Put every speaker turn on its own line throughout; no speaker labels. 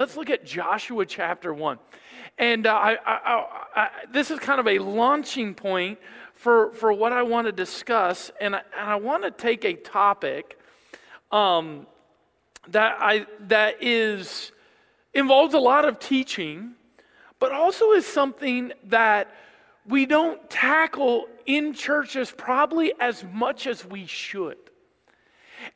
Let's look at Joshua chapter 1. And uh, I, I, I, this is kind of a launching point for, for what I want to discuss. And I, and I want to take a topic um, that, I, that is, involves a lot of teaching, but also is something that we don't tackle in churches probably as much as we should.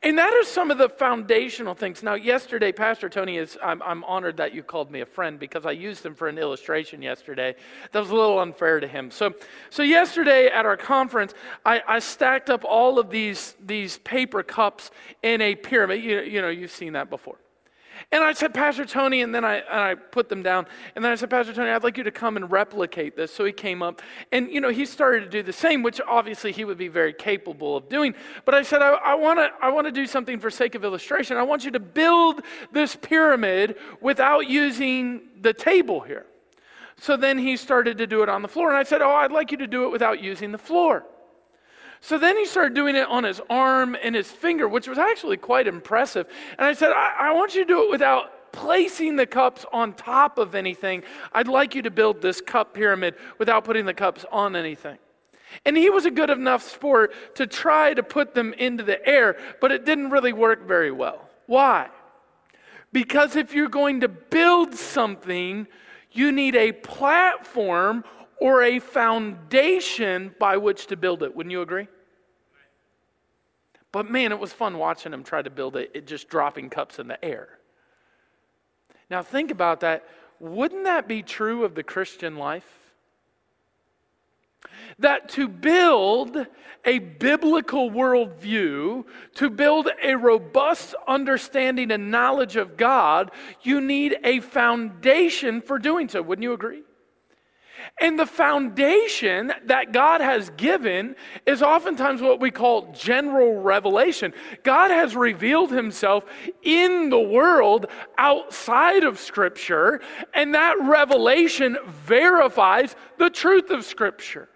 And that is some of the foundational things. Now, yesterday, Pastor Tony is, I'm, I'm, honored that you called me a friend because I used him for an illustration yesterday. That was a little unfair to him. So, so yesterday at our conference, I, I stacked up all of these, these paper cups in a pyramid. You, you know, you've seen that before. And I said, Pastor Tony, and then I, and I put them down. And then I said, Pastor Tony, I'd like you to come and replicate this. So he came up, and you know, he started to do the same, which obviously he would be very capable of doing. But I said, I, I want to I wanna do something for sake of illustration. I want you to build this pyramid without using the table here. So then he started to do it on the floor. And I said, Oh, I'd like you to do it without using the floor. So then he started doing it on his arm and his finger, which was actually quite impressive. And I said, I, I want you to do it without placing the cups on top of anything. I'd like you to build this cup pyramid without putting the cups on anything. And he was a good enough sport to try to put them into the air, but it didn't really work very well. Why? Because if you're going to build something, you need a platform or a foundation by which to build it. Wouldn't you agree? But man, it was fun watching him try to build it, it just dropping cups in the air. Now, think about that. Wouldn't that be true of the Christian life? That to build a biblical worldview, to build a robust understanding and knowledge of God, you need a foundation for doing so. Wouldn't you agree? And the foundation that God has given is oftentimes what we call general revelation. God has revealed himself in the world outside of Scripture, and that revelation verifies the truth of Scripture.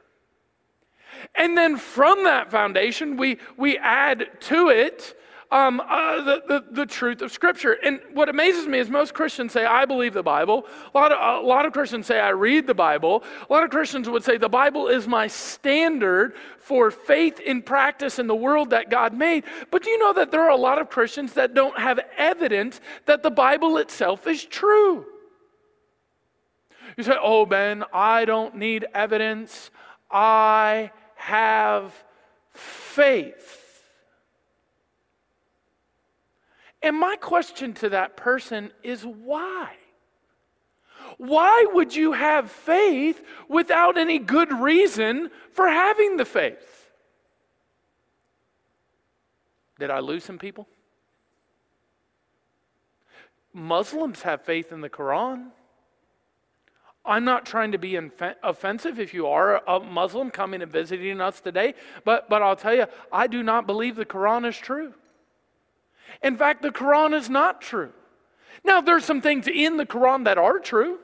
And then from that foundation, we, we add to it um, uh, the, the, the, truth of Scripture. And what amazes me is most Christians say, I believe the Bible. A lot, of, a lot of Christians say, I read the Bible. A lot of Christians would say, the Bible is my standard for faith in practice in the world that God made. But do you know that there are a lot of Christians that don't have evidence that the Bible itself is true? You say, oh, Ben, I don't need evidence. I have faith. And my question to that person is why? Why would you have faith without any good reason for having the faith? Did I lose some people? Muslims have faith in the Quran. I'm not trying to be inf- offensive if you are a Muslim coming and visiting us today, but, but I'll tell you, I do not believe the Quran is true. In fact, the Quran is not true. Now, there's some things in the Quran that are true.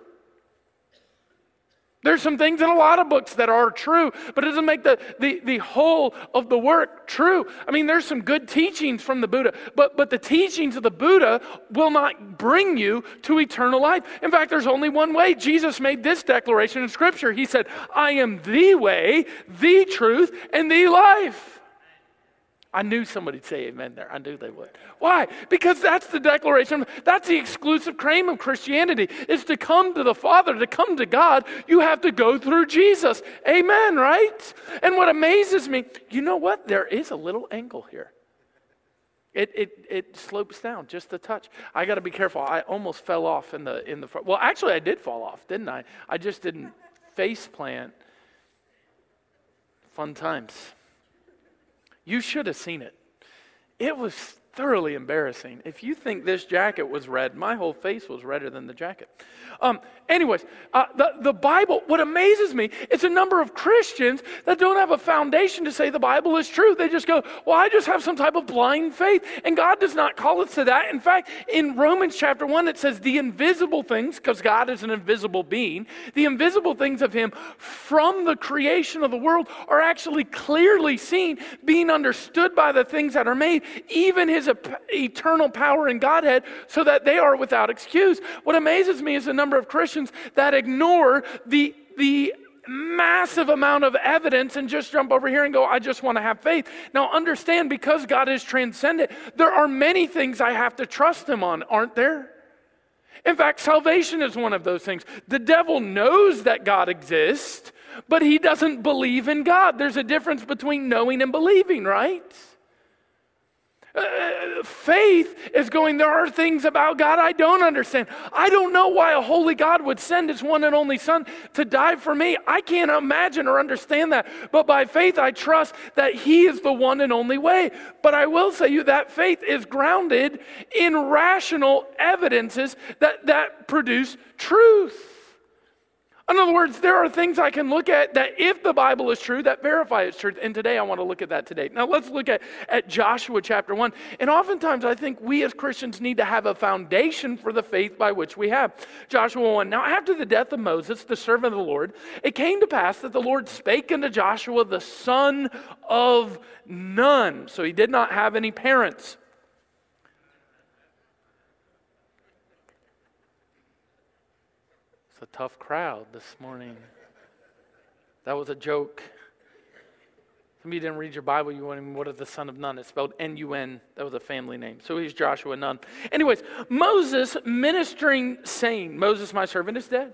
There's some things in a lot of books that are true, but it doesn't make the, the, the whole of the work true. I mean, there's some good teachings from the Buddha, but, but the teachings of the Buddha will not bring you to eternal life. In fact, there's only one way. Jesus made this declaration in Scripture. He said, I am the way, the truth, and the life. I knew somebody'd say amen there. I knew they would. Why? Because that's the declaration. That's the exclusive claim of Christianity is to come to the Father, to come to God, you have to go through Jesus. Amen, right? And what amazes me, you know what? There is a little angle here. It, it, it slopes down just a touch. I got to be careful. I almost fell off in the in the. Well, actually, I did fall off, didn't I? I just didn't face plant. Fun times. You should have seen it. It was thoroughly embarrassing. If you think this jacket was red, my whole face was redder than the jacket. Um, anyways, uh, the, the Bible, what amazes me is a number of Christians that don't have a foundation to say the Bible is true. They just go, well, I just have some type of blind faith. And God does not call us to that. In fact, in Romans chapter 1, it says the invisible things, because God is an invisible being, the invisible things of Him from the creation of the world are actually clearly seen, being understood by the things that are made, even His eternal power in Godhead so that they are without excuse. What amazes me is the number of Christians that ignore the, the massive amount of evidence and just jump over here and go, I just want to have faith. Now, understand, because God is transcendent, there are many things I have to trust Him on, aren't there? In fact, salvation is one of those things. The devil knows that God exists, but he doesn't believe in God. There's a difference between knowing and believing, right? Uh, faith is going, there are things about God I don't understand. I don't know why a holy God would send his one and only Son to die for me. I can't imagine or understand that. But by faith, I trust that he is the one and only way. But I will say you that faith is grounded in rational evidences that, that produce truth. In other words, there are things I can look at that, if the Bible is true, that verify it's truth. And today I want to look at that today. Now let's look at, at Joshua chapter 1. And oftentimes I think we as Christians need to have a foundation for the faith by which we have. Joshua 1. Now, after the death of Moses, the servant of the Lord, it came to pass that the Lord spake unto Joshua, the son of Nun. So he did not have any parents. A tough crowd this morning. That was a joke. Some of you didn't read your Bible. You went, what is the son of Nun? It's spelled N U N. That was a family name. So he's Joshua Nun. Anyways, Moses ministering, saying, Moses, my servant, is dead.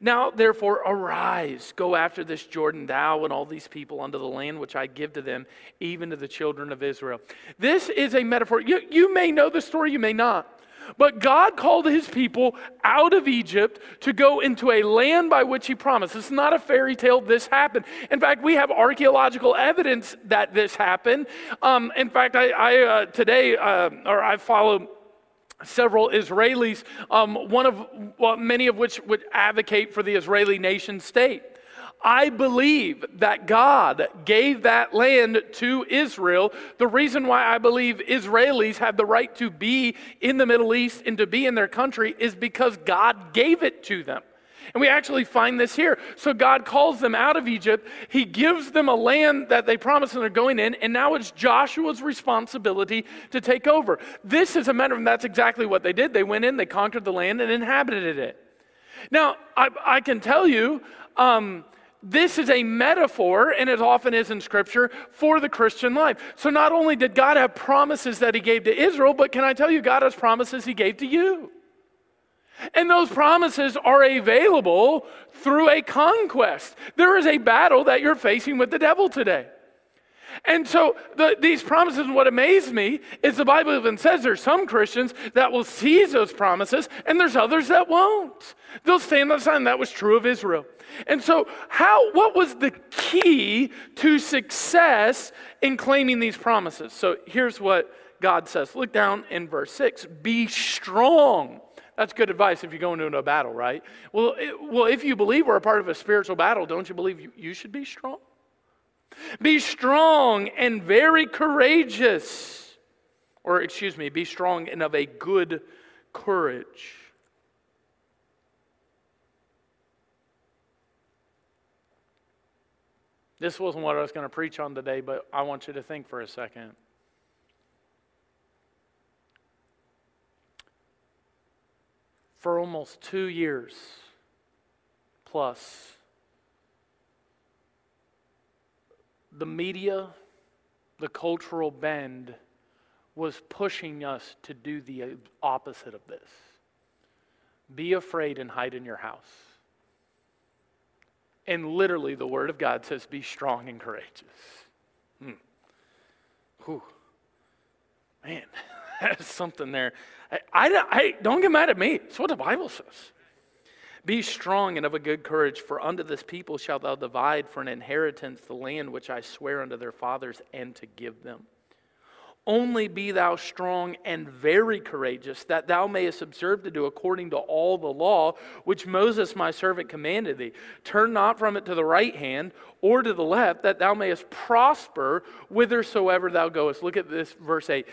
Now, therefore, arise, go after this Jordan, thou and all these people unto the land which I give to them, even to the children of Israel. This is a metaphor. You, you may know the story, you may not. But God called his people out of Egypt to go into a land by which he promised. It's not a fairy tale, this happened. In fact, we have archaeological evidence that this happened. Um, in fact, I, I uh, today, uh, or I follow several Israelis, um, one of well, many of which would advocate for the Israeli nation state. I believe that God gave that land to Israel. The reason why I believe Israelis have the right to be in the Middle East and to be in their country is because God gave it to them. And we actually find this here. So God calls them out of Egypt. He gives them a land that they promised and they're going in. And now it's Joshua's responsibility to take over. This is a matter of that's exactly what they did. They went in, they conquered the land, and inhabited it. Now, I, I can tell you, um, this is a metaphor, and it often is in Scripture, for the Christian life. So not only did God have promises that He gave to Israel, but can I tell you, God has promises He gave to you. And those promises are available through a conquest. There is a battle that you're facing with the devil today. And so the, these promises, what amazed me is the Bible even says there's some Christians that will seize those promises, and there's others that won't. They'll stand on the sign. that was true of Israel. And so, how, what was the key to success in claiming these promises? So here's what God says. Look down in verse 6 Be strong. That's good advice if you go into a battle, right? Well, it, well, if you believe we're a part of a spiritual battle, don't you believe you, you should be strong? Be strong and very courageous. Or, excuse me, be strong and of a good courage. This wasn't what I was going to preach on today, but I want you to think for a second. For almost two years plus, the media, the cultural bend was pushing us to do the opposite of this be afraid and hide in your house. And literally, the Word of God says, be strong and courageous. Hmm. Whew. Man, that's something there. I, I, I, don't get mad at me. It's what the Bible says. Be strong and of a good courage, for unto this people shalt thou divide for an inheritance the land which I swear unto their fathers and to give them. Only be thou strong and very courageous, that thou mayest observe to do according to all the law which Moses my servant commanded thee. Turn not from it to the right hand or to the left, that thou mayest prosper whithersoever thou goest. Look at this, verse 8.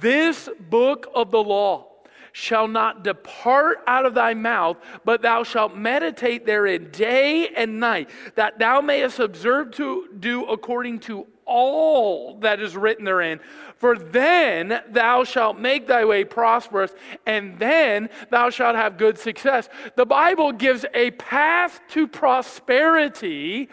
This book of the law shall not depart out of thy mouth, but thou shalt meditate therein day and night, that thou mayest observe to do according to all that is written therein. For then thou shalt make thy way prosperous, and then thou shalt have good success. The Bible gives a path to prosperity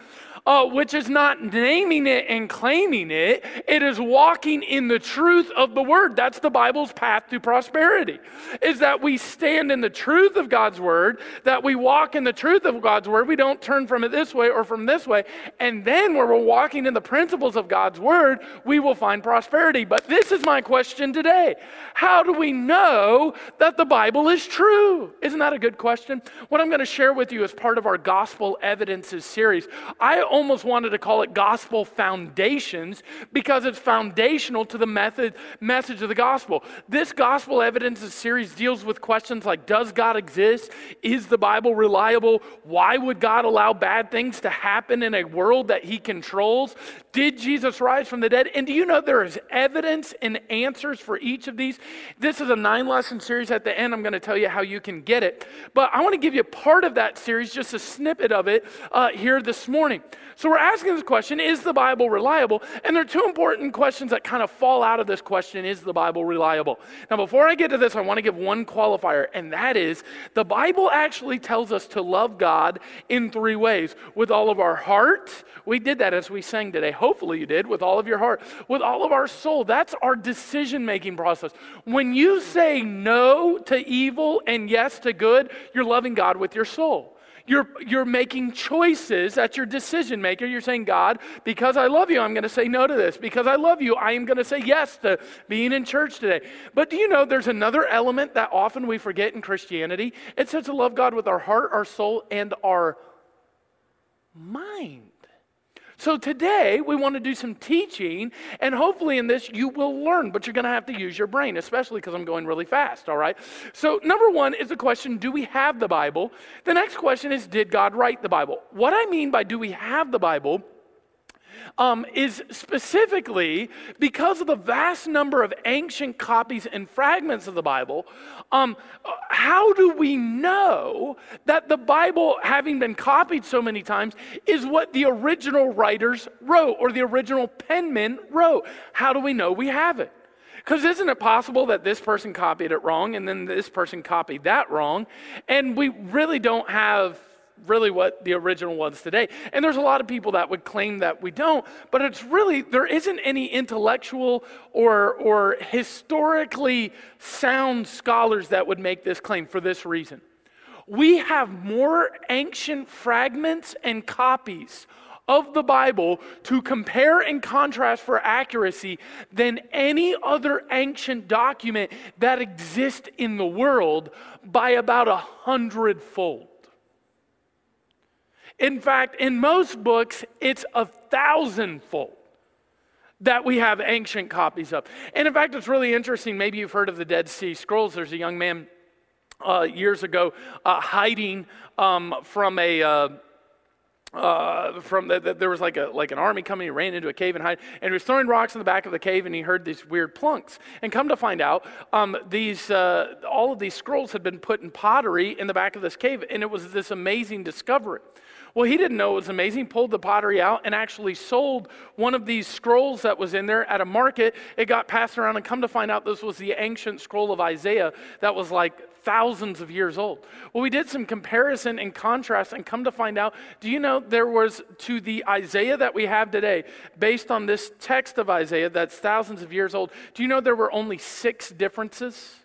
uh, which is not naming it and claiming it, it is walking in the truth of the word. That's the Bible's path to prosperity, is that we stand in the truth of God's word, that we walk in the truth of God's word. We don't turn from it this way or from this way. And then when we're walking in the principles of God's word, we will find prosperity. But this is my question today. How do we know that the Bible is true? Isn't that a good question? What I'm going to share with you as part of our gospel evidences series, I almost wanted to call it gospel foundations because it's foundational to the method, message of the gospel. This gospel evidences series deals with questions like Does God exist? Is the Bible reliable? Why would God allow bad things to happen in a world that He controls? Did Jesus rise from the dead? And do you know there is evidence and answers for each of these? This is a nine lesson series. At the end, I'm going to tell you how you can get it. But I want to give you part of that series, just a snippet of it uh, here this morning. So we're asking this question Is the Bible reliable? And there are two important questions that kind of fall out of this question Is the Bible reliable? Now, before I get to this, I want to give one qualifier, and that is the Bible actually tells us to love God in three ways with all of our heart. We did that as we sang today. Hopefully, you did with all of your heart, with all of our soul. That's our decision making process. When you say no to evil and yes to good, you're loving God with your soul. You're, you're making choices. That's your decision maker. You're saying, God, because I love you, I'm going to say no to this. Because I love you, I am going to say yes to being in church today. But do you know there's another element that often we forget in Christianity? It says to love God with our heart, our soul, and our mind. So today we want to do some teaching, and hopefully in this you will learn, but you're going to have to use your brain, especially because I'm going really fast, all right? So, number one is the question do we have the Bible? The next question is did God write the Bible? What I mean by do we have the Bible? Um, is specifically because of the vast number of ancient copies and fragments of the Bible. Um, how do we know that the Bible, having been copied so many times, is what the original writers wrote or the original penmen wrote? How do we know we have it? Because isn't it possible that this person copied it wrong and then this person copied that wrong? And we really don't have really what the original was today. And there's a lot of people that would claim that we don't, but it's really, there isn't any intellectual or, or historically sound scholars that would make this claim for this reason. We have more ancient fragments and copies of the Bible to compare and contrast for accuracy than any other ancient document that exists in the world by about a hundredfold. In fact, in most books, it's a thousandfold that we have ancient copies of. And in fact, it's really interesting. Maybe you've heard of the Dead Sea Scrolls. There's a young man uh, years ago uh, hiding um, from a. Uh, uh, from the, the, there was like a like an army coming. He ran into a cave and hide, and he was throwing rocks in the back of the cave, and he heard these weird plunks. And come to find out, um, these uh, all of these scrolls had been put in pottery in the back of this cave, and it was this amazing discovery. Well, he didn't know it was amazing. Pulled the pottery out and actually sold one of these scrolls that was in there at a market. It got passed around, and come to find out, this was the ancient scroll of Isaiah that was like thousands of years old. Well, we did some comparison and contrast, and come to find out, do you know there was to the Isaiah that we have today, based on this text of Isaiah that's thousands of years old, do you know there were only six differences?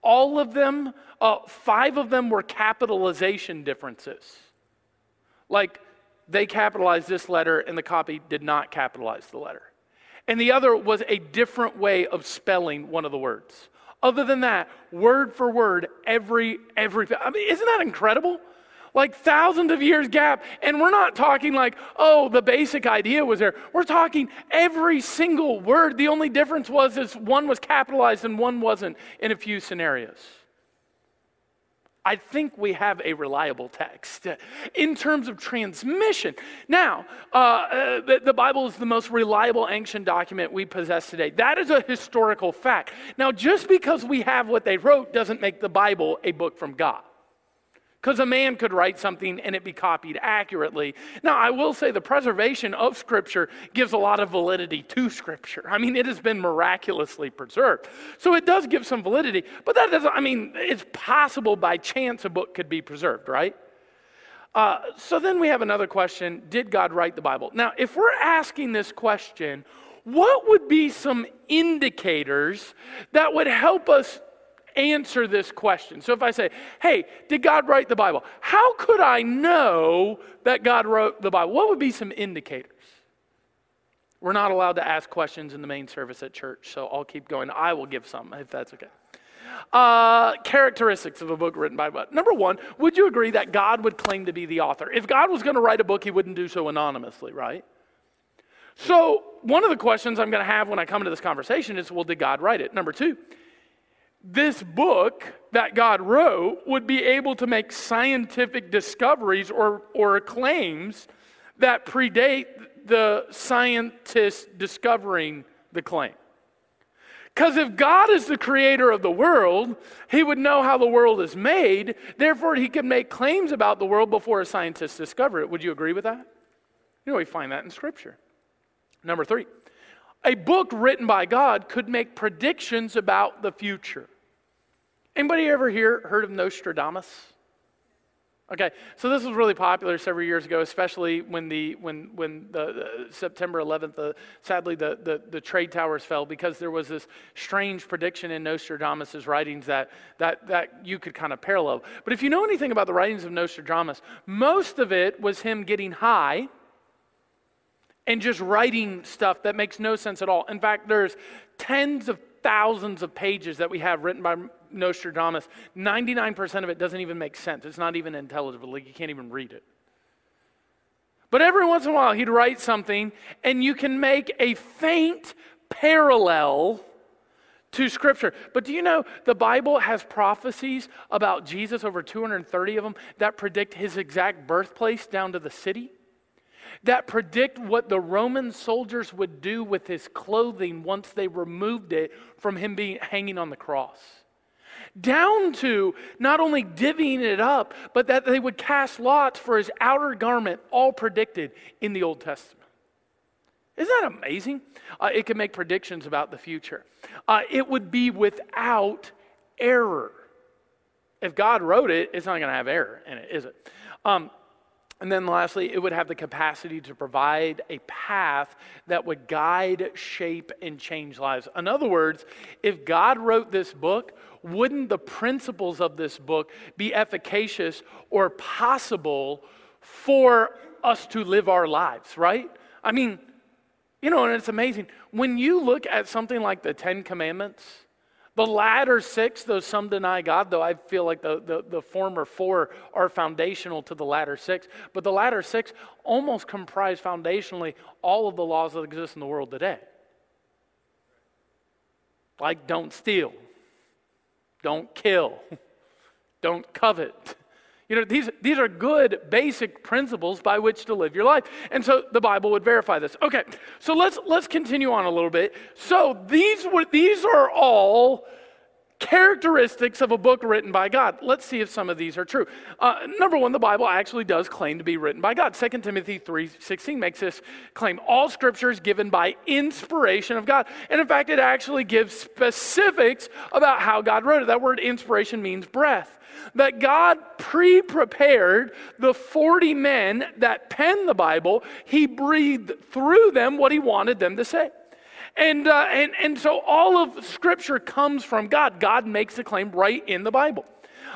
All of them, uh, five of them were capitalization differences. Like they capitalized this letter and the copy did not capitalize the letter. And the other was a different way of spelling one of the words. Other than that, word for word, every, every, I mean, isn't that incredible? like thousands of years gap. And we're not talking like, oh, the basic idea was there. We're talking every single word. The only difference was is one was capitalized and one wasn't in a few scenarios. I think we have a reliable text in terms of transmission. Now, uh, uh, the, the, Bible is the most reliable ancient document we possess today. That is a historical fact. Now, just because we have what they wrote doesn't make the Bible a book from God. Because a man could write something and it be copied accurately. Now, I will say the preservation of Scripture gives a lot of validity to Scripture. I mean, it has been miraculously preserved. So it does give some validity. But that doesn't, I mean, it's possible by chance a book could be preserved, right? Uh, so then we have another question Did God write the Bible? Now, if we're asking this question, what would be some indicators that would help us answer this question. So if I say, hey, did God write the Bible? How could I know that God wrote the Bible? What would be some indicators? We're not allowed to ask questions in the main service at church, so I'll keep going. I will give some if that's okay. Uh, characteristics of a book written by God. Number one, would you agree that God would claim to be the author? If God was going to write a book, he wouldn't do so anonymously, right? So, one of the questions I'm going to have when I come into this conversation is well, did God write it? Number two, this book that God wrote would be able to make scientific discoveries or, or claims that predate the scientists discovering the claim. Because if God is the creator of the world, he would know how the world is made. Therefore, he could make claims about the world before a scientist discovered it. Would you agree with that? You know, we find that in Scripture. Number three, a book written by God could make predictions about the future. Anybody ever hear, heard of Nostradamus? Okay, so this was really popular several years ago, especially when the when when the, September 11th, the, uh, sadly the, the, the trade towers fell because there was this strange prediction in Nostradamus's writings that that that you could kind of parallel. But if you know anything about the writings of Nostradamus, most of it was him getting high and just writing stuff that makes no sense at all. In fact, there's tens of thousands of pages that we have written by Nostradamus, 99% of it doesn't even make sense. It's not even intelligible. Like you can't even read it. But every once in a while, he'd write something, and you can make a faint parallel to Scripture. But do you know the Bible has prophecies about Jesus, over 230 of them, that predict his exact birthplace down to the city? that predict what the Roman soldiers would do with his clothing once they removed it from him being hanging on the cross. Down to not only divvying it up, but that they would cast lots for his outer garment, all predicted in the Old Testament. Isn't that amazing? Uh, it can make predictions about the future. Uh, it would be without error. If God wrote it, it's not going to have error in it, is it? Um, and then lastly, it would have the capacity to provide a path that would guide, shape, and change lives. In other words, if God wrote this book, wouldn't the principles of this book be efficacious or possible for us to live our lives, right? I mean, you know, and it's amazing. When you look at something like the Ten Commandments, the latter six, though some deny God, though I feel like the, the, the, former four are foundational to the latter six, but the latter six almost comprise foundationally all of the laws that exist in the world today. Like don't steal, don't kill, don't covet. You know, these, these are good basic principles by which to live your life. And so the Bible would verify this. Okay, so let's, let's continue on a little bit. So these, were, these are all characteristics of a book written by God. Let's see if some of these are true. Uh, number one, the Bible actually does claim to be written by God. 2 Timothy 3.16 makes this claim. All scripture is given by inspiration of God. And in fact, it actually gives specifics about how God wrote it. That word inspiration means breath. That God pre prepared the 40 men that penned the Bible, He breathed through them what He wanted them to say. And, uh, and, and so all of Scripture comes from God. God makes the claim right in the Bible.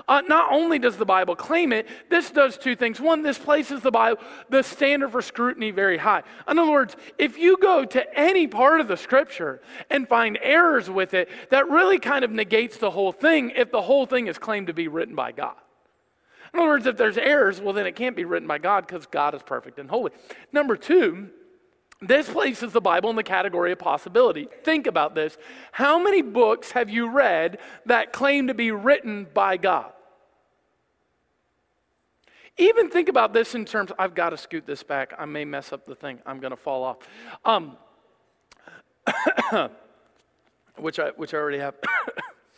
Uh, not only does the Bible claim it, this does two things. One, this places the Bible, the standard for scrutiny very high. In other words, if you go to any part of the Scripture and find errors with it, that really kind of negates the whole thing if the whole thing is claimed to be written by God. In other words, if there's errors, well, then it can't be written by God because God is perfect and holy. Number two, this places the Bible in the category of possibility. Think about this. How many books have you read that claim to be written by God? even think about this in terms, I've got to scoot this back. I may mess up the thing. I'm going to fall off. Um, which, I, which I already have.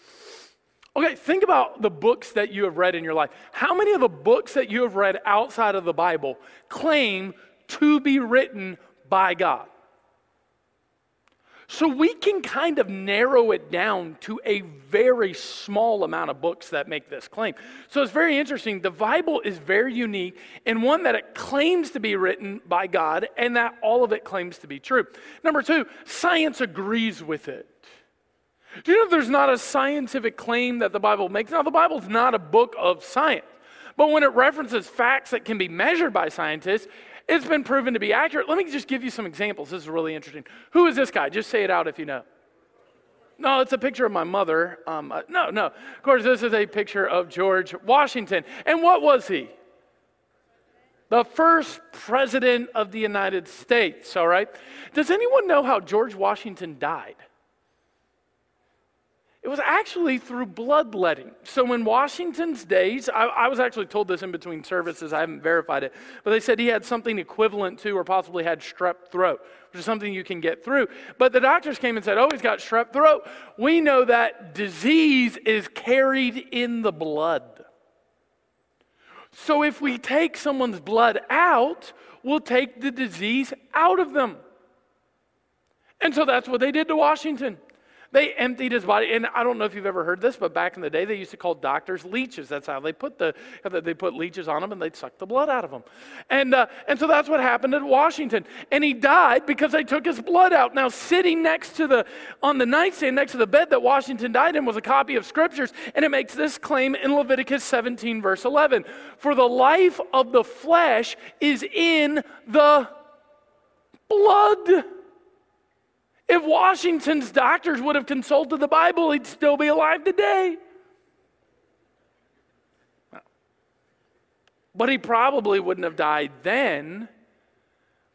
okay, think about the books that you have read in your life. How many of the books that you have read outside of the Bible claim to be written by God? So we can kind of narrow it down to a very small amount of books that make this claim. So it's very interesting. The Bible is very unique in one that it claims to be written by God and that all of it claims to be true. Number two, science agrees with it. Do you know there's not a scientific claim that the Bible makes? Now, the Bible's not a book of science. But when it references facts that can be measured by scientists, it's been proven to be accurate. Let me just give you some examples. This is really interesting. Who is this guy? Just say it out if you know. No, it's a picture of my mother. Um, uh, no, no. Of course, this is a picture of George Washington. And what was he? The first president of the United States, all right? Does anyone know how George Washington died? It was actually through bloodletting. So in Washington's days, I, I, was actually told this in between services, I haven't verified it, but they said he had something equivalent to or possibly had strep throat, which is something you can get through. But the doctors came and said, oh, he's got strep throat. We know that disease is carried in the blood. So if we take someone's blood out, we'll take the disease out of them. And so that's what they did to Washington. They emptied his body, and I don't know if you've ever heard this, but back in the day, they used to call doctors leeches. That's how they put the they put leeches on them, and they'd suck the blood out of them. And uh, and so that's what happened at Washington. And he died because they took his blood out. Now, sitting next to the on the nightstand next to the bed that Washington died in was a copy of scriptures, and it makes this claim in Leviticus 17, verse 11: "For the life of the flesh is in the blood." If Washington's doctors would have consulted the Bible, he'd still be alive today. But he probably wouldn't have died then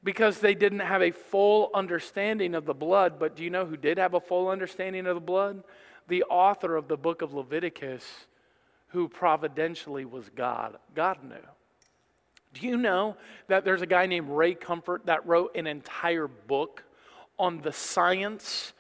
because they didn't have a full understanding of the blood. But do you know who did have a full understanding of the blood? The author of the book of Leviticus, who providentially was God. God knew. Do you know that there's a guy named Ray Comfort that wrote an entire book on the science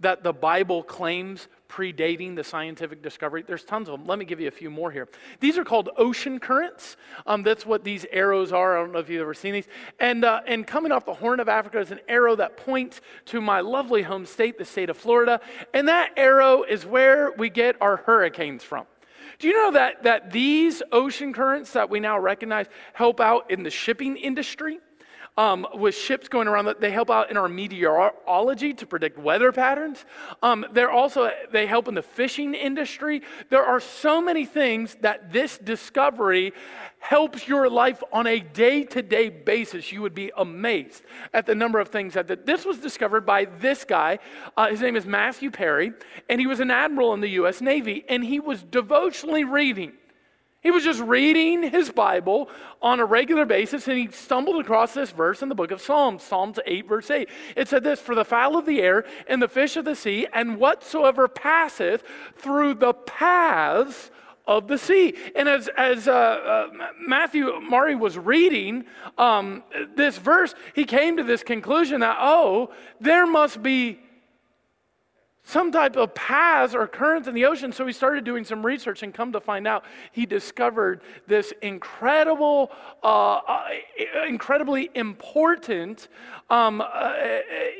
that the Bible claims predating the scientific discovery. There's tons of them. Let me give you a few more here. These are called ocean currents. Um, that's what these arrows are. I don't know if you've ever seen these. And, uh, and coming off the Horn of Africa is an arrow that points to my lovely home state, the state of Florida. And that arrow is where we get our hurricanes from. Do you know that, that these ocean currents that we now recognize help out in the shipping industry? Um, with ships going around they help out in our meteorology to predict weather patterns. Um, they're also they help in the fishing industry. There are so many things that this discovery helps your life on a day-to-day basis. You would be amazed at the number of things that, that this was discovered by this guy. Uh, his name is Matthew Perry, and he was an admiral in the U.S. Navy, and he was devotionally reading he was just reading his Bible on a regular basis and he stumbled across this verse in the book of Psalms, Psalms 8, verse 8. It said this For the fowl of the air and the fish of the sea, and whatsoever passeth through the paths of the sea. And as, as uh, uh, Matthew Maury was reading um, this verse, he came to this conclusion that, oh, there must be some type of paths or currents in the ocean. So he started doing some research and come to find out he discovered this incredible, uh, uh, incredibly important um, uh,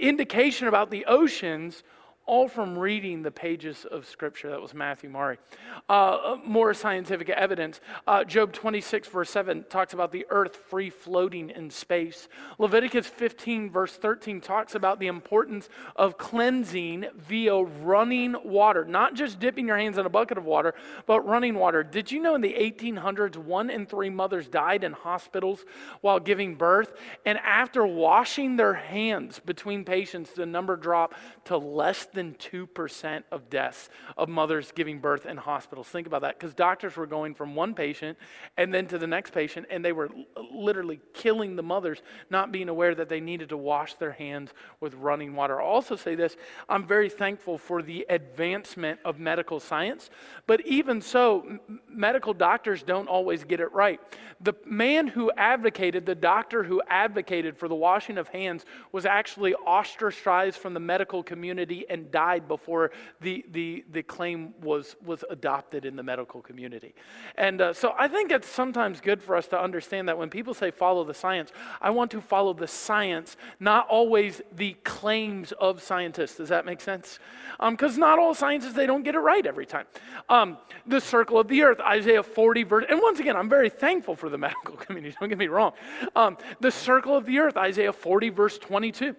indication about the oceans all from reading the pages of Scripture. That was Matthew Maury. Uh, more scientific evidence. Uh, Job 26, verse 7, talks about the earth free floating in space. Leviticus 15, verse 13, talks about the importance of cleansing via running water, not just dipping your hands in a bucket of water, but running water. Did you know in the 1800s, one in three mothers died in hospitals while giving birth? And after washing their hands between patients, the number dropped to less than 2% of deaths of mothers giving birth in hospitals. Think about that, because doctors were going from one patient and then to the next patient, and they were literally killing the mothers, not being aware that they needed to wash their hands with running water. I'll also say this I'm very thankful for the advancement of medical science, but even so, m- medical doctors don't always get it right. The man who advocated, the doctor who advocated for the washing of hands, was actually ostracized from the medical community and died before the, the, the claim was, was adopted in the medical community. And uh, so I think it's sometimes good for us to understand that when people say follow the science, I want to follow the science, not always the claims of scientists. Does that make sense? Because um, not all scientists, they don't get it right every time. Um, the circle of the earth, Isaiah 40, verse, and once again, I'm very thankful for the medical community, don't get me wrong. Um, the circle of the earth, Isaiah 40, verse 22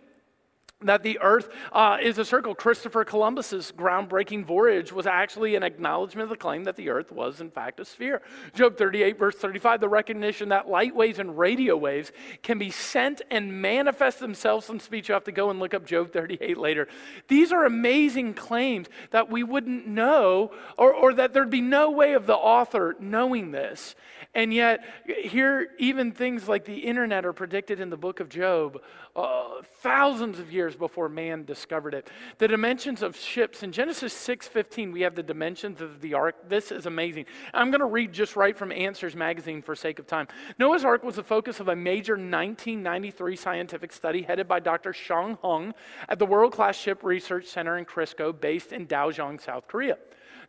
that the earth uh, is a circle. Christopher Columbus's groundbreaking voyage was actually an acknowledgement of the claim that the earth was, in fact, a sphere. Job 38, verse 35, the recognition that light waves and radio waves can be sent and manifest themselves in speech. You have to go and look up Job 38 later. These are amazing claims that we wouldn't know, or, or that there'd be no way of the author knowing this. And yet, here, even things like the internet are predicted in the book of Job uh, thousands of years before man discovered it. The dimensions of ships in Genesis 6:15, we have the dimensions of the ark. This is amazing. I'm going to read just right from Answers magazine for sake of time. Noah's Ark was the focus of a major 1993 scientific study headed by Dr. Seon Hong at the World Class Ship Research Center in KRISO, based in Daejeon, South Korea.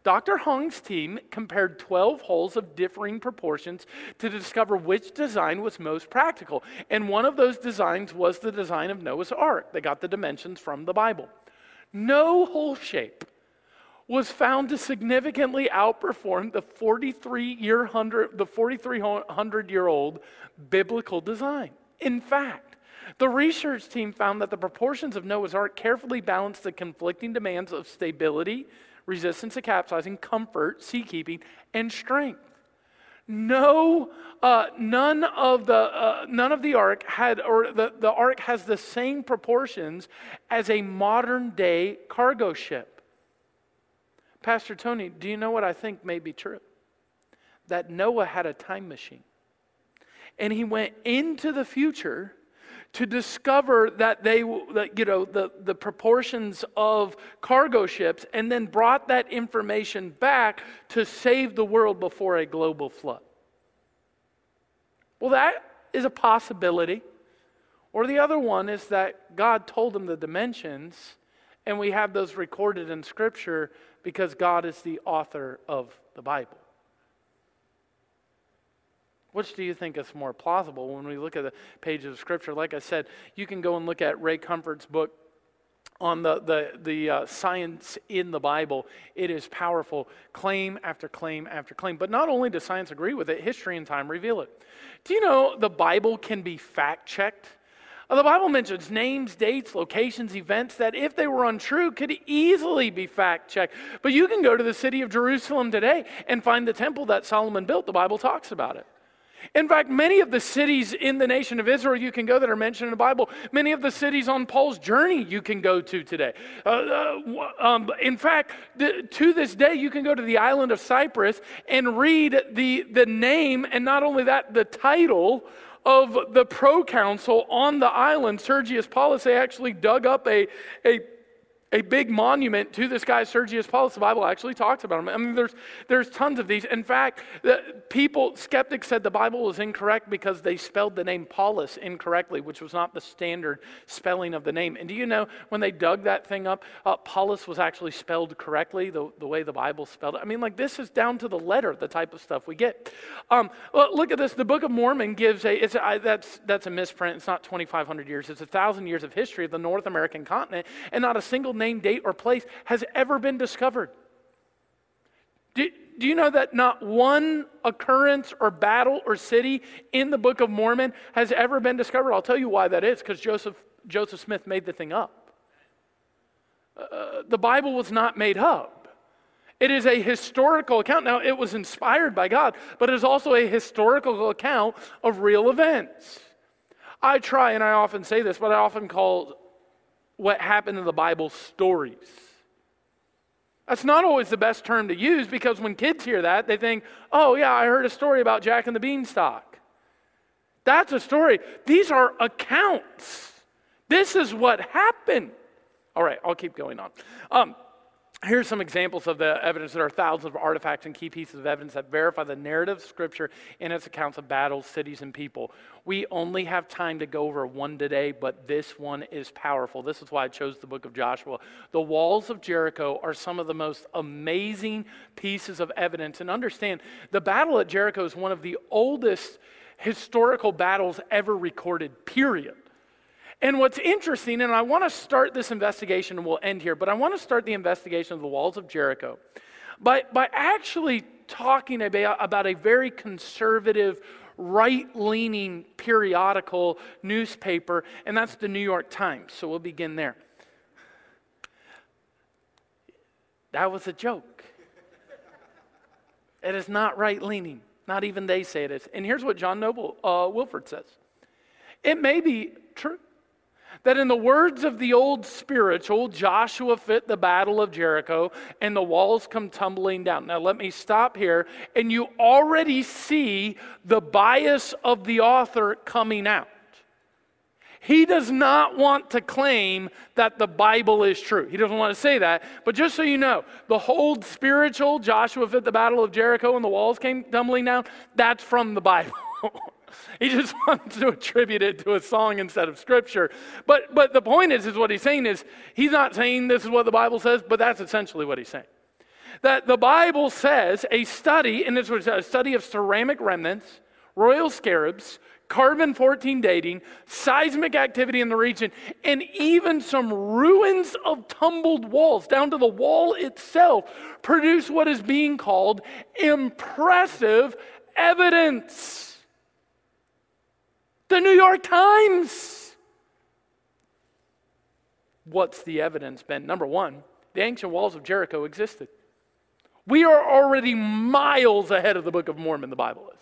Dr. Hong's team compared 12 holes of differing proportions to discover which design was most practical. And one of those designs was the design of Noah's Ark. They got the dimensions from the Bible. No hull shape was found to significantly outperform the 43 year the 4300 year old biblical design. In fact, the research team found that the proportions of Noah's Ark carefully balanced the conflicting demands of stability, resistance to capsizing, comfort, seakeeping, and strength. No, uh, none of the uh, none of the ark had, or the, the ark has the same proportions as a modern day cargo ship. Pastor Tony, do you know what I think may be true? That Noah had a time machine, and he went into the future to discover that they, that, you know, the, the proportions of cargo ships and then brought that information back to save the world before a global flood. Well, that is a possibility. Or the other one is that God told them the dimensions, and we have those recorded in Scripture because God is the author of the Bible. Which do you think is more plausible when we look at the pages of Scripture? Like I said, you can go and look at Ray Comfort's book on the, the, the uh, science in the Bible. It is powerful, claim after claim after claim. But not only does science agree with it, history and time reveal it. Do you know the Bible can be fact checked? Uh, the Bible mentions names, dates, locations, events that, if they were untrue, could easily be fact checked. But you can go to the city of Jerusalem today and find the temple that Solomon built. The Bible talks about it. In fact, many of the cities in the nation of Israel you can go that are mentioned in the Bible, many of the cities on Paul's journey you can go to today. Uh, uh, um, in fact, to this day, you can go to the island of Cyprus and read the, the name, and not only that, the title of the proconsul on the island, Sergius Paulus. They actually dug up a, a a big monument to this guy, Sergius Paulus. The Bible actually talks about him. I mean, there's, there's tons of these. In fact, people, skeptics said the Bible was incorrect because they spelled the name Paulus incorrectly, which was not the standard spelling of the name. And do you know, when they dug that thing up, uh, Paulus was actually spelled correctly, the, the way the Bible spelled it. I mean, like, this is down to the letter, the type of stuff we get. Um, look at this. The Book of Mormon gives a, it's a that's, that's a misprint. It's not 2,500 years, it's a 1,000 years of history of the North American continent, and not a single name, date, or place has ever been discovered. Do, do you know that not one occurrence or battle or city in the Book of Mormon has ever been discovered? I'll tell you why that is because Joseph, Joseph Smith made the thing up. Uh, the Bible was not made up. It is a historical account. Now, it was inspired by God, but it is also a historical account of real events. I try, and I often say this, but I often call what happened in the Bible stories. That's not always the best term to use because when kids hear that, they think, oh, yeah, I heard a story about Jack and the Beanstalk. That's a story. These are accounts. This is what happened. All right, I'll keep going on. Um, Here's some examples of the evidence. There are thousands of artifacts and key pieces of evidence that verify the narrative of Scripture in its accounts of battles, cities, and people. We only have time to go over one today, but this one is powerful. This is why I chose the book of Joshua. The walls of Jericho are some of the most amazing pieces of evidence. And understand, the battle at Jericho is one of the oldest historical battles ever recorded, period. And what's interesting, and I want to start this investigation, and we'll end here, but I want to start the investigation of the walls of Jericho by, by actually talking about, a very conservative, right leaning periodical newspaper, and that's the New York Times. So we'll begin there. That was a joke. It is not right leaning. Not even they say it is. And here's what John Noble uh, Wilford says It may be true that in the words of the old spiritual, Joshua fit the battle of Jericho and the walls come tumbling down. Now, let me stop here, and you already see the bias of the author coming out. He does not want to claim that the Bible is true. He doesn't want to say that. But just so you know, the whole spiritual, Joshua fit the battle of Jericho and the walls came tumbling down, that's from the Bible. He just wants to attribute it to a song instead of scripture. But, but the point is, is what he's saying is, he's not saying this is what the Bible says, but that's essentially what he's saying. That the Bible says a study, and this was a study of ceramic remnants, royal scarabs, carbon 14 dating, seismic activity in the region, and even some ruins of tumbled walls, down to the wall itself, produce what is being called impressive evidence. The New York Times. What's the evidence been? Number one, the ancient walls of Jericho existed. We are already miles ahead of the Book of Mormon, the Bible is.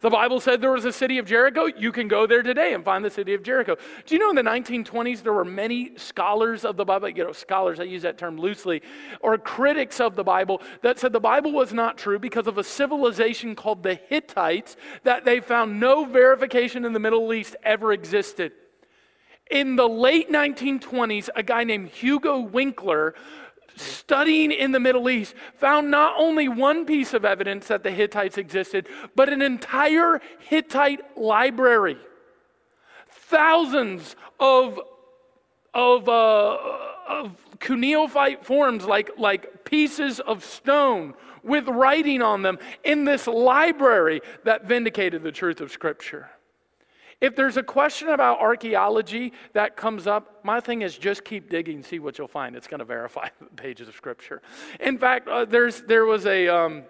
The Bible said there was a city of Jericho. You can go there today and find the city of Jericho. Do you know in the 1920s there were many scholars of the Bible, you know, scholars, I use that term loosely, or critics of the Bible that said the Bible was not true because of a civilization called the Hittites that they found no verification in the Middle East ever existed. In the late 1920s, a guy named Hugo Winckler studying in the Middle East, found not only one piece of evidence that the Hittites existed, but an entire Hittite library. Thousands of, of, uh, of cuneiform forms, like, like pieces of stone with writing on them, in this library that vindicated the truth of Scripture. If there's a question about archaeology that comes up, my thing is just keep digging, see what you'll find. It's going to verify the pages of Scripture. In fact, uh, there's, there was a. Um,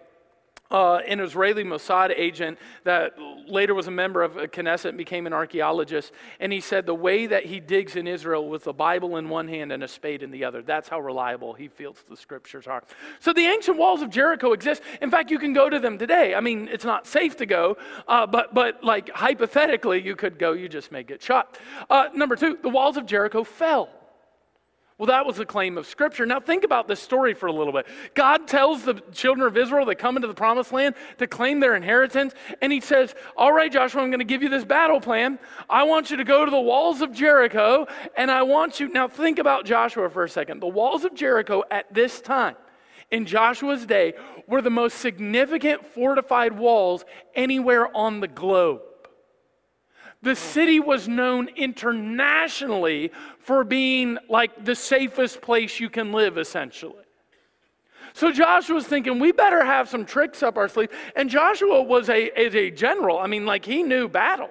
uh, an Israeli Mossad agent that later was a member of Knesset and became an archaeologist. And he said the way that he digs in Israel with the Bible in one hand and a spade in the other. That's how reliable he feels the scriptures are. So the ancient walls of Jericho exist. In fact, you can go to them today. I mean, it's not safe to go, uh, but, but like hypothetically, you could go, you just may get shot. Uh, number two, the walls of Jericho fell. Well, that was the claim of Scripture. Now, think about this story for a little bit. God tells the children of Israel that come into the promised land to claim their inheritance, and He says, All right, Joshua, I'm going to give you this battle plan. I want you to go to the walls of Jericho, and I want you. Now, think about Joshua for a second. The walls of Jericho at this time, in Joshua's day, were the most significant fortified walls anywhere on the globe. The city was known internationally for being like the safest place you can live, essentially. So Joshua's thinking, we better have some tricks up our sleeve. And Joshua was a, is a general. I mean, like he knew battle.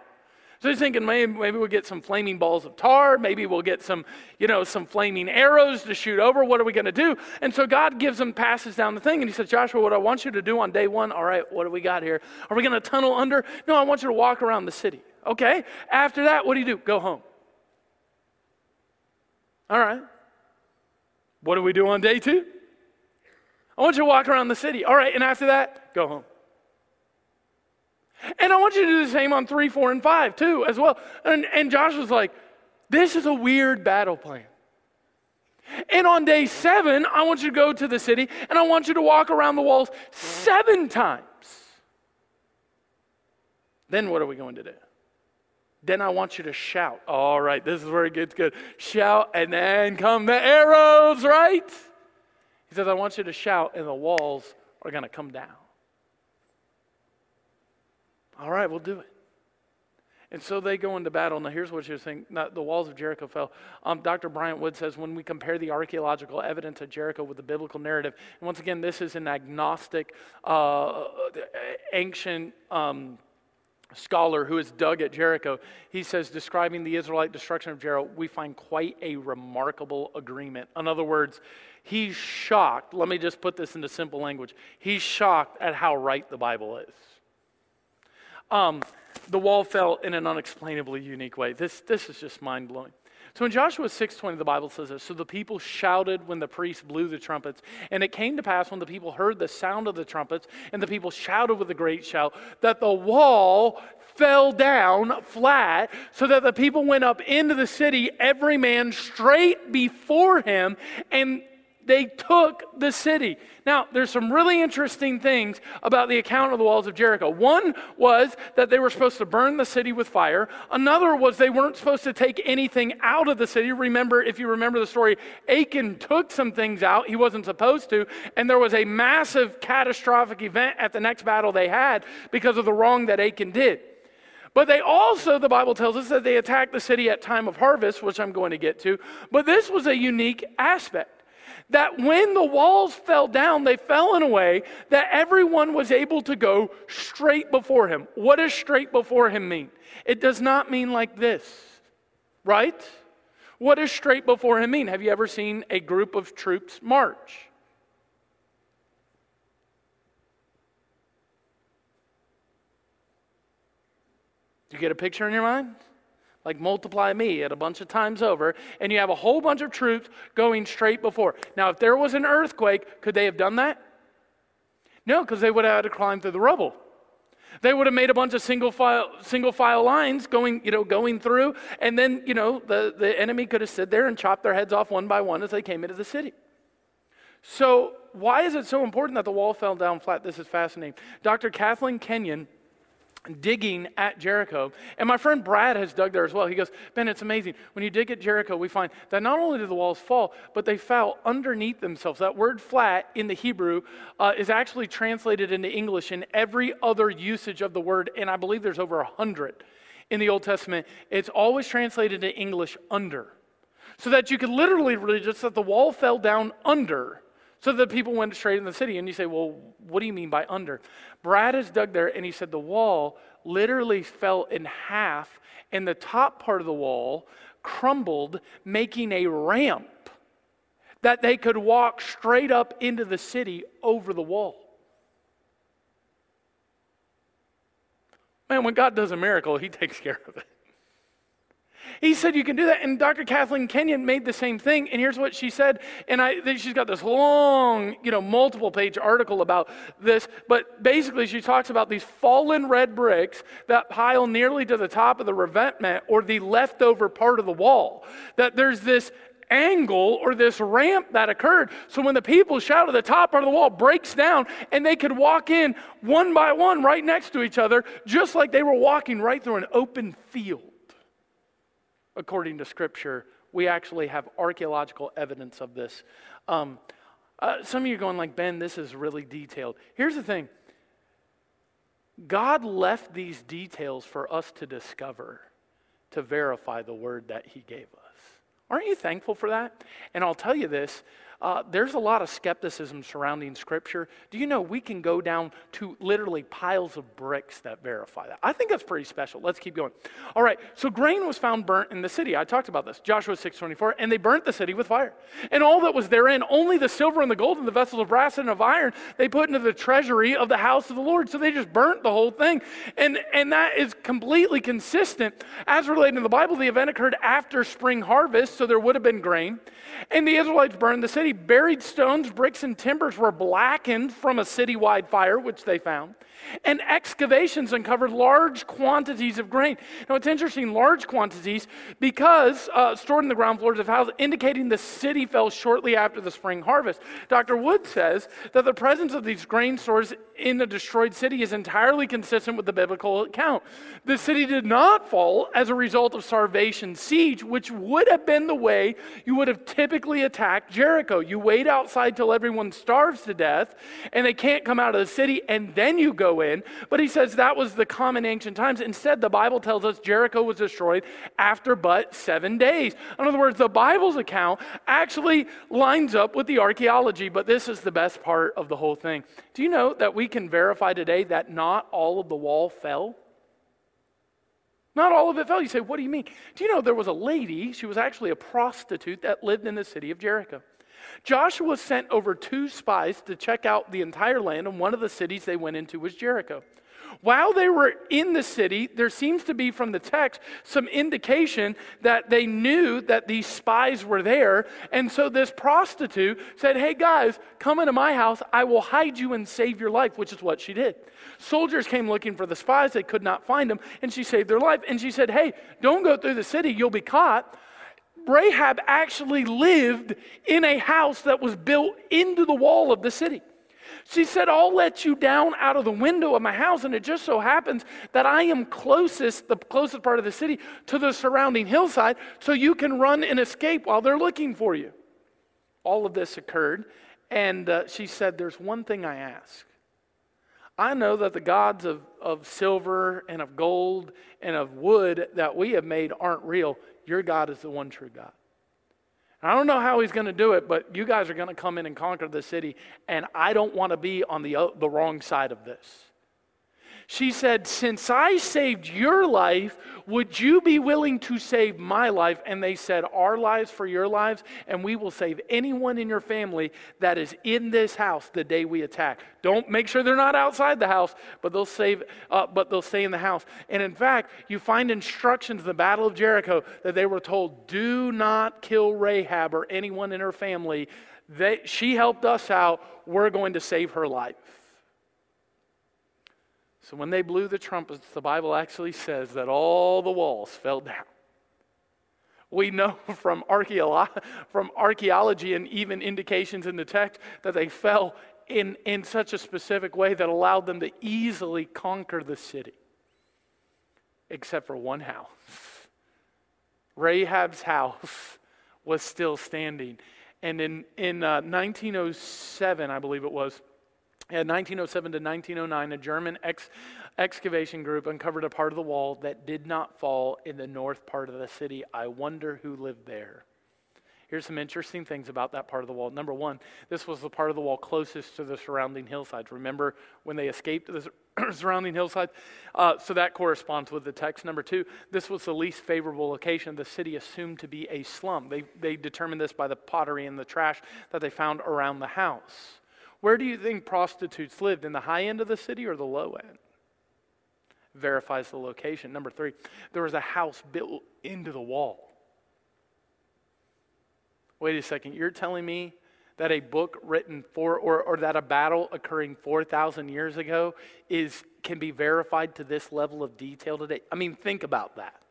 So he's thinking maybe, maybe we'll get some flaming balls of tar. Maybe we'll get some, you know, some flaming arrows to shoot over. What are we going to do? And so God gives him passes down the thing. And he says, Joshua, what I want you to do on day one, all right, what do we got here? Are we going to tunnel under? No, I want you to walk around the city. Okay. After that, what do you do? Go home. All right. What do we do on day two? I want you to walk around the city. All right. And after that, go home. And I want you to do the same on three, four, and five, too, as well. And, and Josh was like, this is a weird battle plan. And on day seven, I want you to go to the city and I want you to walk around the walls seven times. Then what are we going to do? Then I want you to shout. All right, this is where it gets good. Shout, and then come the arrows, right? He says, I want you to shout, and the walls are going to come down. All right, we'll do it. And so they go into battle. Now, here's what you're saying the walls of Jericho fell. Um, Dr. Bryant Wood says when we compare the archaeological evidence of Jericho with the biblical narrative, and once again, this is an agnostic, uh, ancient. Um, scholar who is dug at Jericho, he says, describing the Israelite destruction of Jericho, we find quite a remarkable agreement. In other words, he's shocked. Let me just put this into simple language. He's shocked at how right the Bible is. Um, the wall fell in an unexplainably unique way. This, this is just mind blowing. So in Joshua 6:20 the Bible says this, so the people shouted when the priests blew the trumpets, and it came to pass when the people heard the sound of the trumpets and the people shouted with a great shout that the wall fell down flat so that the people went up into the city every man straight before him and they took the city. Now, there's some really interesting things about the account of the walls of Jericho. One was that they were supposed to burn the city with fire. Another was they weren't supposed to take anything out of the city. Remember, if you remember the story, Achan took some things out he wasn't supposed to, and there was a massive catastrophic event at the next battle they had because of the wrong that Achan did. But they also, the Bible tells us that they attacked the city at time of harvest, which I'm going to get to. But this was a unique aspect that when the walls fell down, they fell in a way that everyone was able to go straight before him. What does straight before him mean? It does not mean like this, right? What does straight before him mean? Have you ever seen a group of troops march? Do you get a picture in your mind? Like multiply me at a bunch of times over, and you have a whole bunch of troops going straight before. Now, if there was an earthquake, could they have done that? No, because they would have had to climb through the rubble. They would have made a bunch of single file, single file lines going, you know, going through, and then, you know, the, the enemy could have stood there and chopped their heads off one by one as they came into the city. So, why is it so important that the wall fell down flat? This is fascinating. Dr. Kathleen Kenyon digging at Jericho. And my friend Brad has dug there as well. He goes, Ben, it's amazing. When you dig at Jericho, we find that not only do the walls fall, but they fell underneath themselves. That word flat in the Hebrew uh, is actually translated into English in every other usage of the word, and I believe there's over a hundred in the Old Testament. It's always translated into English under. So that you could literally read just that the wall fell down under so the people went straight in the city. And you say, well, what do you mean by under? Brad has dug there and he said the wall literally fell in half, and the top part of the wall crumbled, making a ramp that they could walk straight up into the city over the wall. Man, when God does a miracle, He takes care of it. He said you can do that. And Dr. Kathleen Kenyon made the same thing. And here's what she said. And I, she's got this long, you know, multiple page article about this. But basically, she talks about these fallen red bricks that pile nearly to the top of the revetment or the leftover part of the wall. That there's this angle or this ramp that occurred. So when the people shouted, the top part of the wall breaks down and they could walk in one by one right next to each other, just like they were walking right through an open field according to Scripture. We actually have archaeological evidence of this. Um, uh, some of you are going like, Ben, this is really detailed. Here's the thing God left these details for us to discover, to verify the word that He gave us. Aren't you thankful for that? And I'll tell you this uh, there's a lot of skepticism surrounding Scripture. Do you know we can go down to literally piles of bricks that verify that? I think that's pretty special. Let's keep going. All right, so grain was found burnt in the city. I talked about this, Joshua 6:24, and they burnt the city with fire. And all that was therein, only the silver and the gold and the vessels of brass and of iron, they put into the treasury of the house of the Lord. So they just burnt the whole thing. And, and that is completely consistent. As related to the Bible, the event occurred after spring harvest, so there would have been grain. And the Israelites burned the city Buried stones, bricks, and timbers were blackened from a citywide fire, which they found and excavations uncovered large quantities of grain. Now, it's interesting, large quantities, because uh, stored in the ground floors of houses, indicating the city fell shortly after the spring harvest. Dr. Wood says that the presence of these grain stores in the destroyed city is entirely consistent with the biblical account. The city did not fall as a result of starvation siege, which would have been the way you would have typically attacked Jericho. You wait outside till everyone starves to death and they can't come out of the city, and then you go in. But he says that was the common ancient times. Instead, the Bible tells us Jericho was destroyed after but seven days. In other words, the Bible's account actually lines up with the archaeology, but this is the best part of the whole thing. Do you know that we can verify today that not all of the wall fell? Not all of it fell. You say, what do you mean? Do you know there was a lady, she was actually a prostitute that lived in the city of Jericho. Joshua sent over two spies to check out the entire land, and one of the cities they went into was Jericho. While they were in the city, there seems to be from the text some indication that they knew that these spies were there. And so this prostitute said, Hey guys, come into my house. I will hide you and save your life, which is what she did. Soldiers came looking for the spies. They could not find them. And she saved their life. And she said, Hey, don't go through the city. You'll be caught. Rahab actually lived in a house that was built into the wall of the city. She said, I'll let you down out of the window of my house. And it just so happens that I am closest, the closest part of the city, to the surrounding hillside, so you can run and escape while they're looking for you. All of this occurred. And uh, she said, There's one thing I ask. I know that the gods of, of silver and of gold and of wood that we have made aren't real. Your God is the one true God. I don't know how he's going to do it, but you guys are going to come in and conquer the city, and I don't want to be on the, the wrong side of this. She said, Since I saved your life, would you be willing to save my life? And they said, Our lives for your lives, and we will save anyone in your family that is in this house the day we attack. Don't make sure they're not outside the house, but they'll save, uh, but they'll stay in the house. And in fact, you find instructions in the Battle of Jericho that they were told, Do not kill Rahab or anyone in her family. They, she helped us out. We're going to save her life. So when they blew the trumpets, the Bible actually says that all the walls fell down. We know from, archeolo- from archaeology and even indications in the text that they fell in, in such a specific way that allowed them to easily conquer the city, except for one house. Rahab's house was still standing. And in, in uh, 1907, I believe it was, in 1907 to 1909, a German ex- excavation group uncovered a part of the wall that did not fall in the north part of the city. I wonder who lived there. Here's some interesting things about that part of the wall. Number one, this was the part of the wall closest to the surrounding hillsides. Remember when they escaped the surrounding hillsides? Uh, so that corresponds with the text. Number two, this was the least favorable location the city assumed to be a slum. They, they determined this by the pottery and the trash that they found around the house. Where do you think prostitutes lived? In the high end of the city or the low end? Verifies the location. Number three, there was a house built into the wall. Wait a second, you're telling me that a book written for, or, or that a battle occurring 4,000 years ago is, can be verified to this level of detail today? I mean, think about that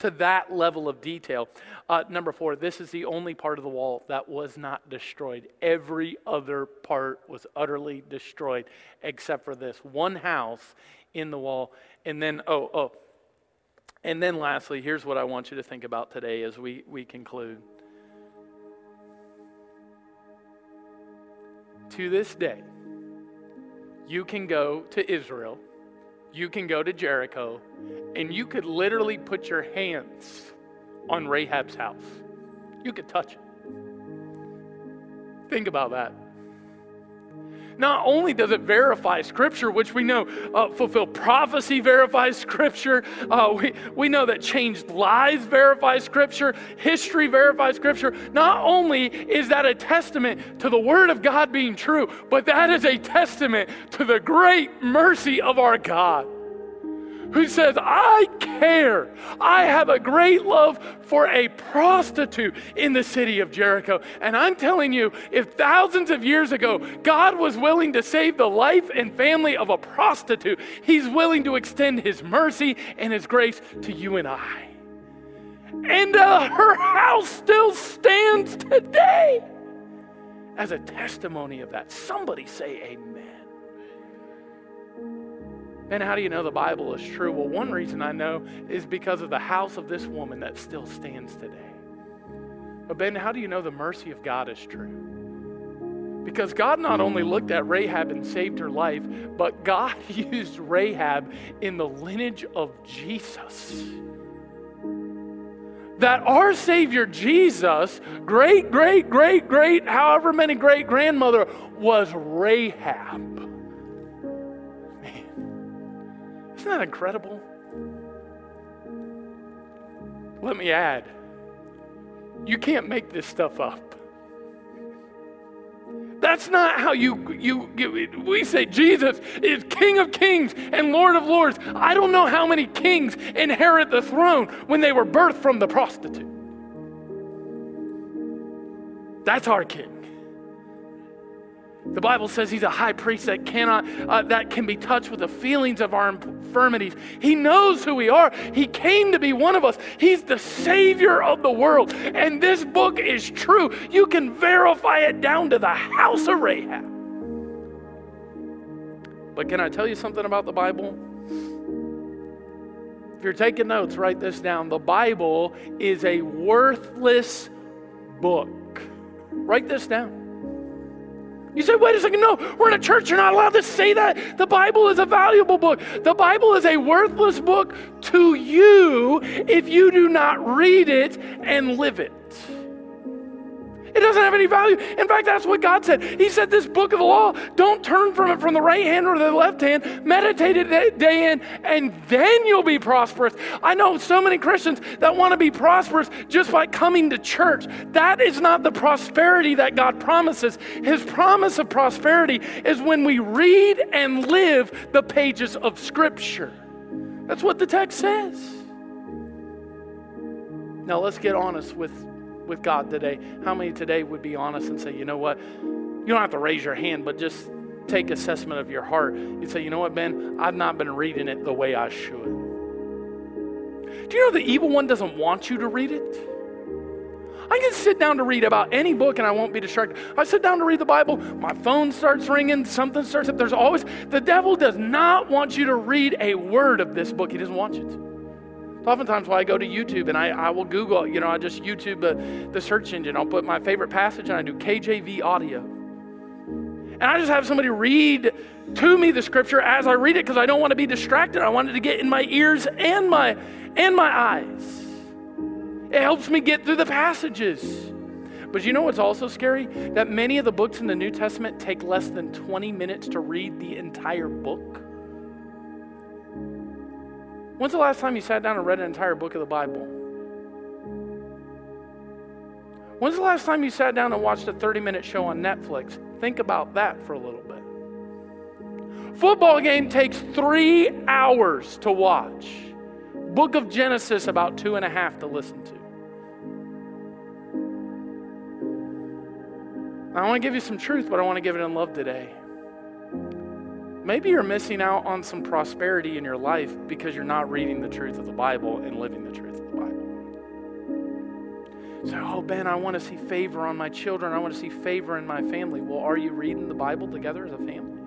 to that level of detail. Uh, number four, this is the only part of the wall that was not destroyed. Every other part was utterly destroyed except for this one house in the wall. And then, oh, oh. And then lastly, here's what I want you to think about today as we, we conclude. To this day, you can go to Israel you can go to Jericho and you could literally put your hands on Rahab's house. You could touch it. Think about that. Not only does it verify Scripture, which we know uh, fulfill prophecy verifies Scripture, uh, we, we know that changed lives verify Scripture, history verifies Scripture. Not only is that a testament to the Word of God being true, but that is a testament to the great mercy of our God who says, I care. I have a great love for a prostitute in the city of Jericho. And I'm telling you, if thousands of years ago God was willing to save the life and family of a prostitute, He's willing to extend His mercy and His grace to you and I. And uh, her house still stands today as a testimony of that. Somebody say amen. And how do you know the Bible is true? Well, one reason I know is because of the house of this woman that still stands today. But Ben, how do you know the mercy of God is true? Because God not only looked at Rahab and saved her life, but God used Rahab in the lineage of Jesus. That our Savior Jesus, great, great, great, great, however many great grandmother, was Rahab. Isn't that incredible? Let me add you can't make this stuff up. That's not how you, you, we say Jesus is King of Kings and Lord of Lords. I don't know how many kings inherit the throne when they were birthed from the prostitute. That's our king. The Bible says he's a high priest that cannot, uh, that can be touched with the feelings of our infirmities. He knows who we are. He came to be one of us. He's the Savior of the world. And this book is true. You can verify it down to the house of Rahab. But can I tell you something about the Bible? If you're taking notes, write this down. The Bible is a worthless book. Write this down. You say, wait a second, no, we're in a church, you're not allowed to say that. The Bible is a valuable book. The Bible is a worthless book to you if you do not read it and live it. It doesn't have any value. In fact, that's what God said. He said, This book of the law, don't turn from it from the right hand or the left hand. Meditate it day in, and then you'll be prosperous. I know so many Christians that want to be prosperous just by coming to church. That is not the prosperity that God promises. His promise of prosperity is when we read and live the pages of Scripture. That's what the text says. Now, let's get honest with with God today, how many today would be honest and say, you know what? You don't have to raise your hand, but just take assessment of your heart. You say, you know what, Ben? I've not been reading it the way I should. Do you know the evil one doesn't want you to read it? I can sit down to read about any book and I won't be distracted. I sit down to read the Bible, my phone starts ringing, something starts up. There's always, the devil does not want you to read a word of this book. He doesn't want you to. Oftentimes, when I go to YouTube and I, I will Google, you know, I just YouTube the, the search engine. I'll put my favorite passage and I do KJV audio. And I just have somebody read to me the scripture as I read it because I don't want to be distracted. I want it to get in my ears and my and my eyes. It helps me get through the passages. But you know what's also scary? That many of the books in the New Testament take less than 20 minutes to read the entire book. When's the last time you sat down and read an entire book of the Bible? When's the last time you sat down and watched a 30 minute show on Netflix? Think about that for a little bit. Football game takes three hours to watch. Book of Genesis, about two and a half to listen to. I want to give you some truth, but I want to give it in love today. Maybe you're missing out on some prosperity in your life because you're not reading the truth of the Bible and living the truth of the Bible. So, oh, Ben, I want to see favor on my children. I want to see favor in my family. Well, are you reading the Bible together as a family?